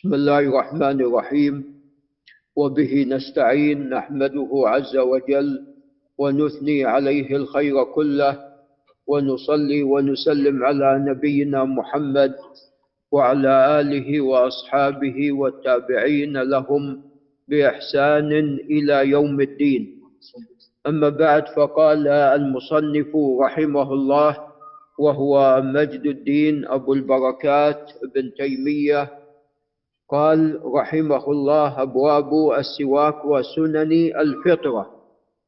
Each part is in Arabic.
بسم الله الرحمن الرحيم. وبه نستعين نحمده عز وجل ونثني عليه الخير كله ونصلي ونسلم على نبينا محمد وعلى آله وأصحابه والتابعين لهم بإحسان إلى يوم الدين. أما بعد فقال المصنف رحمه الله وهو مجد الدين أبو البركات بن تيمية قال رحمه الله أبواب السواك وسنن الفطرة.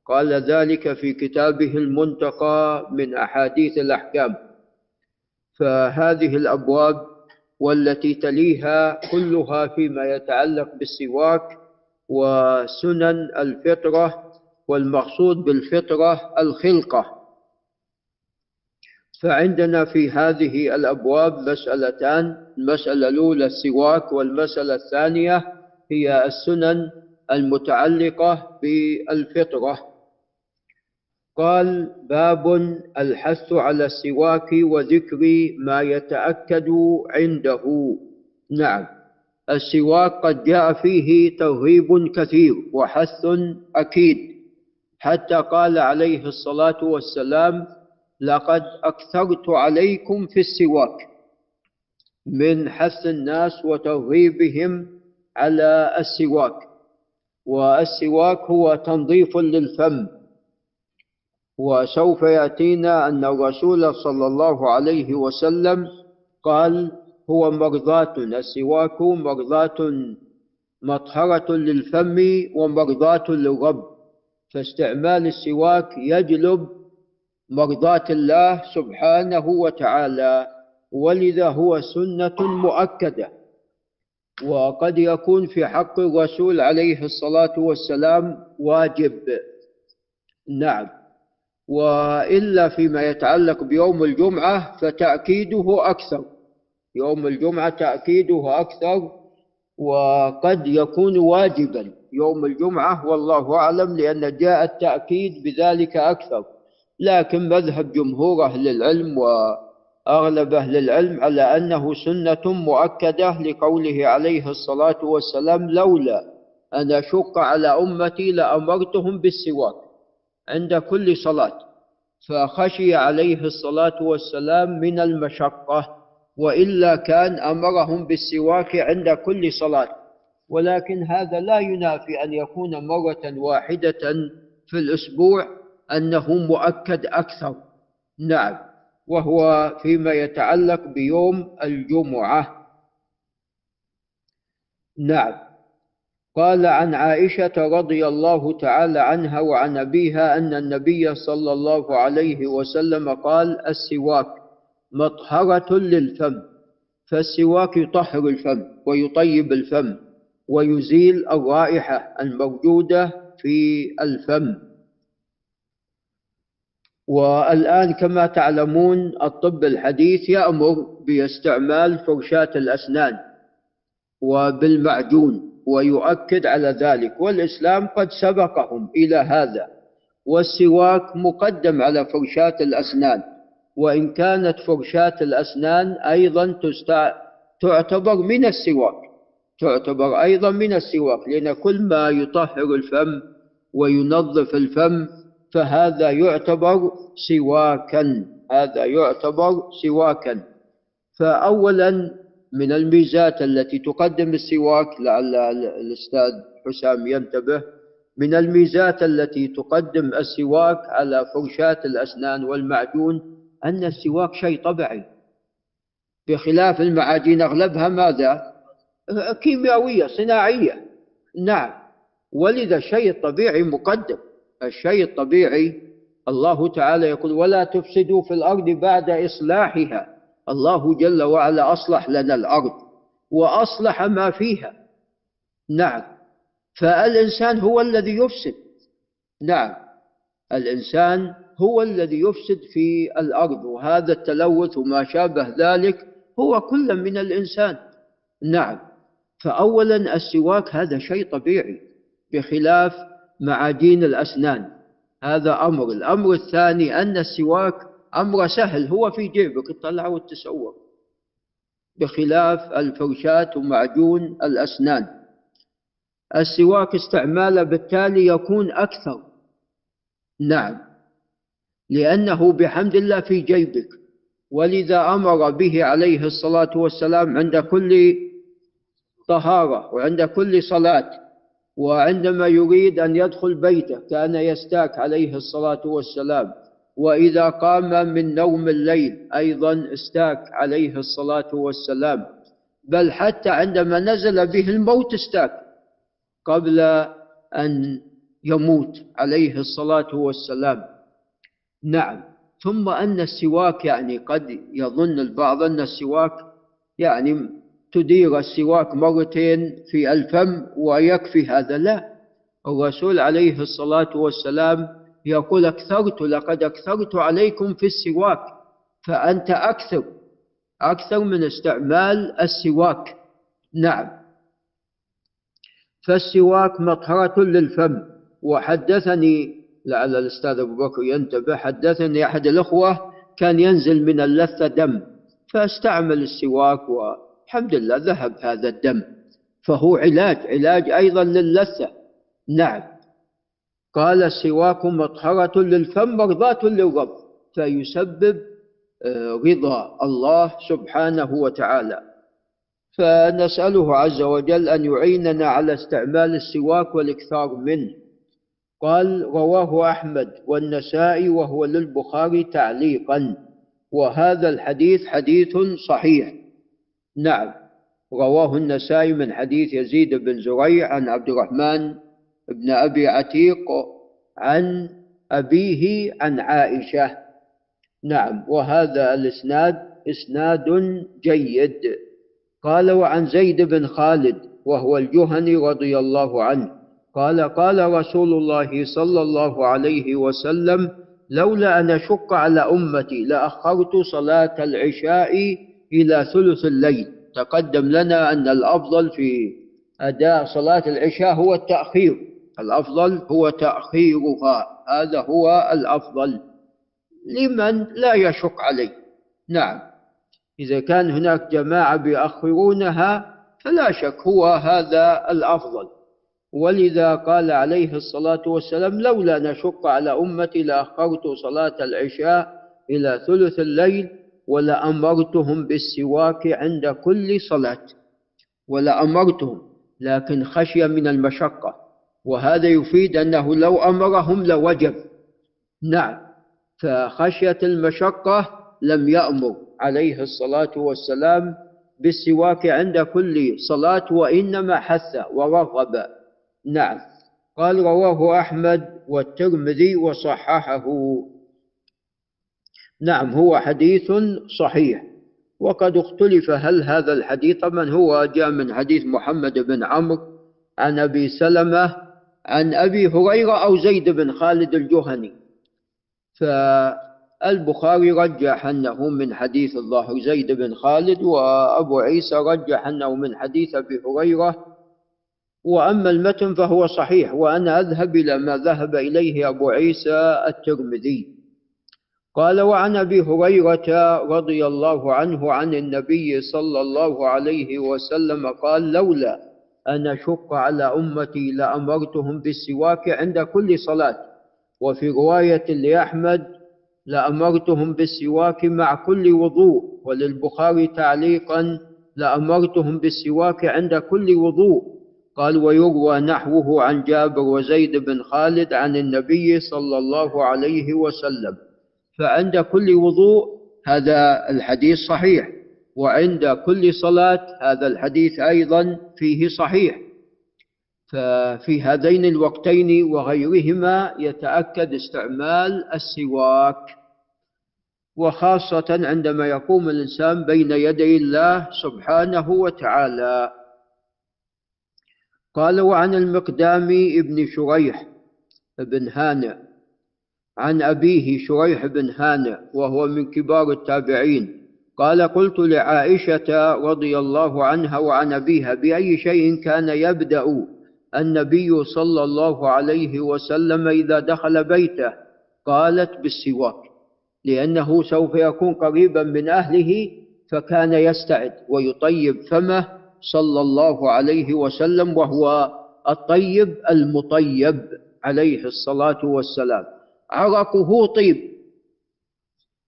قال ذلك في كتابه المنتقى من أحاديث الأحكام. فهذه الأبواب والتي تليها كلها فيما يتعلق بالسواك وسنن الفطرة والمقصود بالفطرة الخلقة. فعندنا في هذه الأبواب مسألتان المسألة الأولى السواك والمسألة الثانية هي السنن المتعلقة بالفطرة. قال باب الحث على السواك وذكر ما يتأكد عنده. نعم السواك قد جاء فيه ترغيب كثير وحث أكيد. حتى قال عليه الصلاة والسلام لقد أكثرت عليكم في السواك من حث الناس وترغيبهم على السواك والسواك هو تنظيف للفم. وسوف يأتينا أن الرسول صلى الله عليه وسلم قال هو مرضاة السواك مرضاة مطهرة للفم ومرضاة للرب فاستعمال السواك يجلب مرضاة الله سبحانه وتعالى ولذا هو سنة مؤكدة. وقد يكون في حق الرسول عليه الصلاة والسلام واجب. نعم. وإلا فيما يتعلق بيوم الجمعة فتأكيده أكثر. يوم الجمعة تأكيده أكثر وقد يكون واجبا. يوم الجمعة والله أعلم لأن جاء التأكيد بذلك أكثر. لكن مذهب جمهور أهل العلم وأغلب أهل العلم على أنه سنة مؤكدة لقوله عليه الصلاة والسلام لولا أن أشق على أمتي لأمرتهم بالسواك عند كل صلاة. فخشي عليه الصلاة والسلام من المشقة وإلا كان أمرهم بالسواك عند كل صلاة. ولكن هذا لا ينافي أن يكون مرة واحدة في الأسبوع أنه مؤكد أكثر. نعم وهو فيما يتعلق بيوم الجمعة. نعم. قال عن عائشة رضي الله تعالى عنها وعن أبيها أن النبي صلى الله عليه وسلم قال السواك مطهرة للفم فالسواك يطهر الفم ويطيب الفم ويزيل الرائحة الموجودة في الفم. والآن كما تعلمون الطب الحديث يأمر باستعمال فرشاة الأسنان وبالمعجون ويؤكد على ذلك والإسلام قد سبقهم إلى هذا والسواك مقدم على فرشاة الأسنان وإن كانت فرشاة الأسنان أيضا تستع... تعتبر من السواك تعتبر أيضا من السواك لأن كل ما يطهر الفم وينظف الفم فهذا يعتبر سواكا. هذا يعتبر سواكا. فأولا من الميزات التي تقدم السواك لعل الأستاذ حسام ينتبه من الميزات التي تقدم السواك على فرشاة الأسنان والمعجون أن السواك شيء طبيعي. بخلاف المعاجين أغلبها ماذا؟ كيميائية صناعية. نعم. ولذا الشيء الطبيعي مقدم. الشيء الطبيعي الله تعالى يقول ولا تفسدوا في الأرض بعد إصلاحها. الله جل وعلا أصلح لنا الأرض وأصلح ما فيها. نعم. فالإنسان هو الذي يفسد. نعم. الإنسان هو الذي يفسد في الأرض وهذا التلوث وما شابه ذلك هو كل من الإنسان. نعم. فأولا السواك هذا شيء طبيعي بخلاف معاجين الأسنان. هذا أمر. الأمر الثاني أن السواك أمر سهل هو في جيبك تطلعه وتسوق بخلاف الفرشاة ومعجون الأسنان. السواك استعماله بالتالي يكون أكثر. نعم. لأنه بحمد الله في جيبك. ولذا أمر به عليه الصلاة والسلام عند كل طهارة وعند كل صلاة. وعندما يريد أن يدخل بيته كان يستاك عليه الصلاة والسلام وإذا قام من نوم الليل أيضا استاك عليه الصلاة والسلام. بل حتى عندما نزل به الموت استاك قبل أن يموت عليه الصلاة والسلام. نعم. ثم أن السواك يعني قد يظن البعض أن السواك يعني تدير السواك مرتين في الفم ويكفي هذا لا. الرسول عليه الصلاة والسلام يقول أكثرت لقد أكثرت عليكم في السواك فأنت أكثر أكثر من استعمال السواك. نعم. فالسواك مطهرة للفم. وحدثني لعل الأستاذ أبو بكر ينتبه حدثني أحد الأخوة كان ينزل من اللثة دم فاستعمل السواك والحمد لله ذهب هذا الدم. فهو علاج علاج أيضا للثة نعم. قال السواك مطهرة للفم مرضاة للرب فيسبب آه، رضا الله سبحانه وتعالى. فنسأله عز وجل أن يعيننا على استعمال السواك والإكثار منه. قال رواه أحمد والنسائي وهو للبخاري تعليقا. وهذا الحديث حديث صحيح. نعم. رواه النسائي من حديث يزيد بن زريع عن عبد الرحمن بن أبي عتيق عن أبيه عن عائشة. نعم. وهذا الإسناد إسناد جيد. قال وعن زيد بن خالد وهو الجهني رضي الله عنه قال قال رسول الله صلى الله عليه وسلم لولا أن أشق على أمتي لأخرت صلاة العشاء إلى ثلث الليل. تقدم لنا أن الأفضل في أداء صلاة العشاء هو التأخير. الأفضل هو تأخيرها. هذا هو الأفضل لمن لا يشق عليه. نعم. إذا كان هناك جماعة بيأخرونها فلا شك هو هذا الأفضل. ولذا قال عليه الصلاة والسلام لولا نشق على أمتي لأخرت صلاة العشاء إلى ثلث الليل ولأمرتهم بالسواك عند كل صلاة ولأمرتهم لكن خشية من المشقة وهذا يفيد أنه لو أمرهم لوجب. نعم فخشية المشقة لم يأمر عليه الصلاة والسلام بالسواك عند كل صلاة وإنما حث ورغب. نعم قال رواه أحمد والترمذي وصححه. نعم هو حديث صحيح. وقد اختلف هل هذا الحديث طبعا هو جاء من حديث محمد بن عمرو عن أبي سلمة عن أبي هريرة أو زيد بن خالد الجهني. فالبخاري رجح أنه من حديث الظاهر زيد بن خالد وأبو عيسى رجح أنه من حديث أبي هريرة. وأما المتن فهو صحيح وأنا أذهب إلى ما ذهب إليه أبو عيسى الترمذي. قال وعن أبي هريرة رضي الله عنه عن النبي صلى الله عليه وسلم قال لولا أن أشق على أمتي لأمرتهم بالسواك عند كل صلاة. وفي رواية لأحمد لأمرتهم بالسواك مع كل وضوء وللبخاري تعليقا لأمرتهم بالسواك عند كل وضوء. قال ويروى نحوه عن جابر وزيد بن خالد عن النبي صلى الله عليه وسلم. فعند كل وضوء هذا الحديث صحيح وعند كل صلاة هذا الحديث أيضا فيه صحيح. ففي هذين الوقتين وغيرهما يتأكد استعمال السواك وخاصة عندما يقوم الإنسان بين يدي الله سبحانه وتعالى. قال وعن المقدام ابن شريح بن هانئ عن أبيه شريح بن هانئ وهو من كبار التابعين. قال قلت لعائشة رضي الله عنها وعن أبيها بأي شيء كان يبدأ النبي صلى الله عليه وسلم إذا دخل بيته؟ قالت بالسواك لأنه سوف يكون قريبا من أهله فكان يستعد ويطيب فمه صلى الله عليه وسلم وهو الطيب المطيب عليه الصلاة والسلام. عرقه طيب.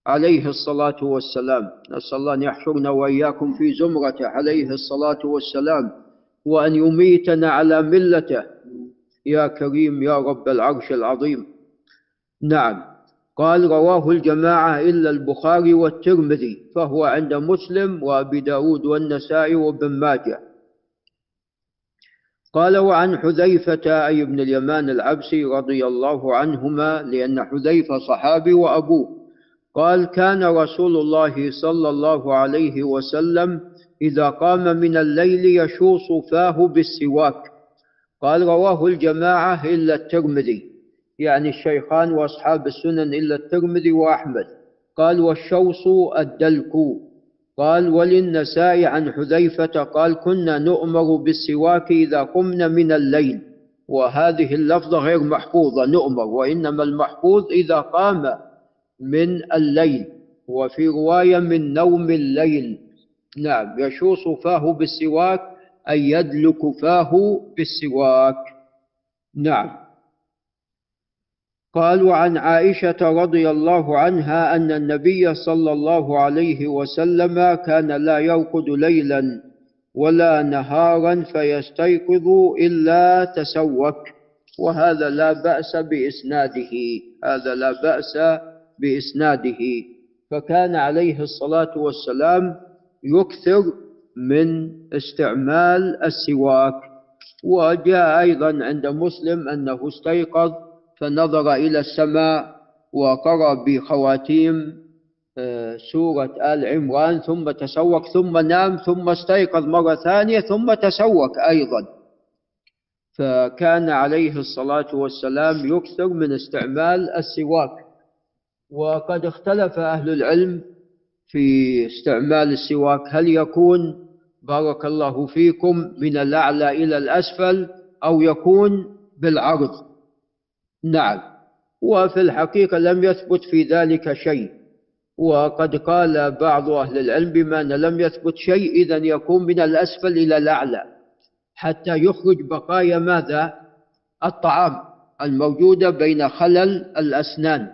عليه الصلاة والسلام. نسأل الله أن يحشرنا وإياكم في زمرته. عليه الصلاة والسلام. وأن يميتنا على ملته. يا كريم يا رب العرش العظيم. نعم. قال رواه الجماعة إلا البخاري والترمذي فهو عند مسلم وأبي داود والنسائي وابن ماجه. قال وعن حذيفة أي ابن اليمان العبسي رضي الله عنهما لأن حذيفة صحابي وأبوه. قال كان رسول الله صلى الله عليه وسلم إذا قام من الليل يشوص فاه بالسواك. قال رواه الجماعة إلا الترمذي. يعني الشيخان وأصحاب السنن إلا الترمذي وأحمد. قال والشوص الدلك. قال وللنساء عن حذيفة قال كنا نؤمر بالسواك إذا قمنا من الليل. وهذه اللفظة غير محفوظة نؤمر وإنما المحفوظ إذا قام من الليل. وفي رواية من نوم الليل. نعم يشوص فاه بالسواك أي يدلك فاه بالسواك. نعم. قال وعن عائشة رضي الله عنها أن النبي صلى الله عليه وسلم كان لا يرقد ليلا ولا نهارا فيستيقظ إلا تسوك وهذا لا بأس بإسناده هذا لا بأس بإسناده. فكان عليه الصلاة والسلام يكثر من استعمال السواك. وجاء أيضا عند مسلم أنه استيقظ فنظر إلى السماء وقرأ بخواتيم آه، سورة آل عمران ثم تسوق ثم نام ثم استيقظ مرة ثانية ثم تسوق أيضا. فكان عليه الصلاة والسلام يكثر من استعمال السواك. وقد اختلف أهل العلم في استعمال السواك. هل يكون بارك الله فيكم من الأعلى إلى الأسفل أو يكون بالعرض؟ نعم. وفي الحقيقة لم يثبت في ذلك شيء. وقد قال بعض أهل العلم بما أن لم يثبت شيء إذا يكون من الأسفل إلى الأعلى. حتى يخرج بقايا ماذا؟ الطعام الموجودة بين خلل الأسنان.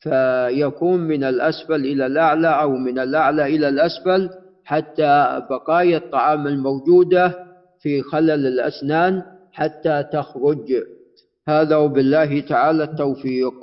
فيكون من الأسفل إلى الأعلى أو من الأعلى إلى الأسفل حتى بقايا الطعام الموجودة في خلل الأسنان حتى تخرج. هذا وبالله تعالى التوفيق.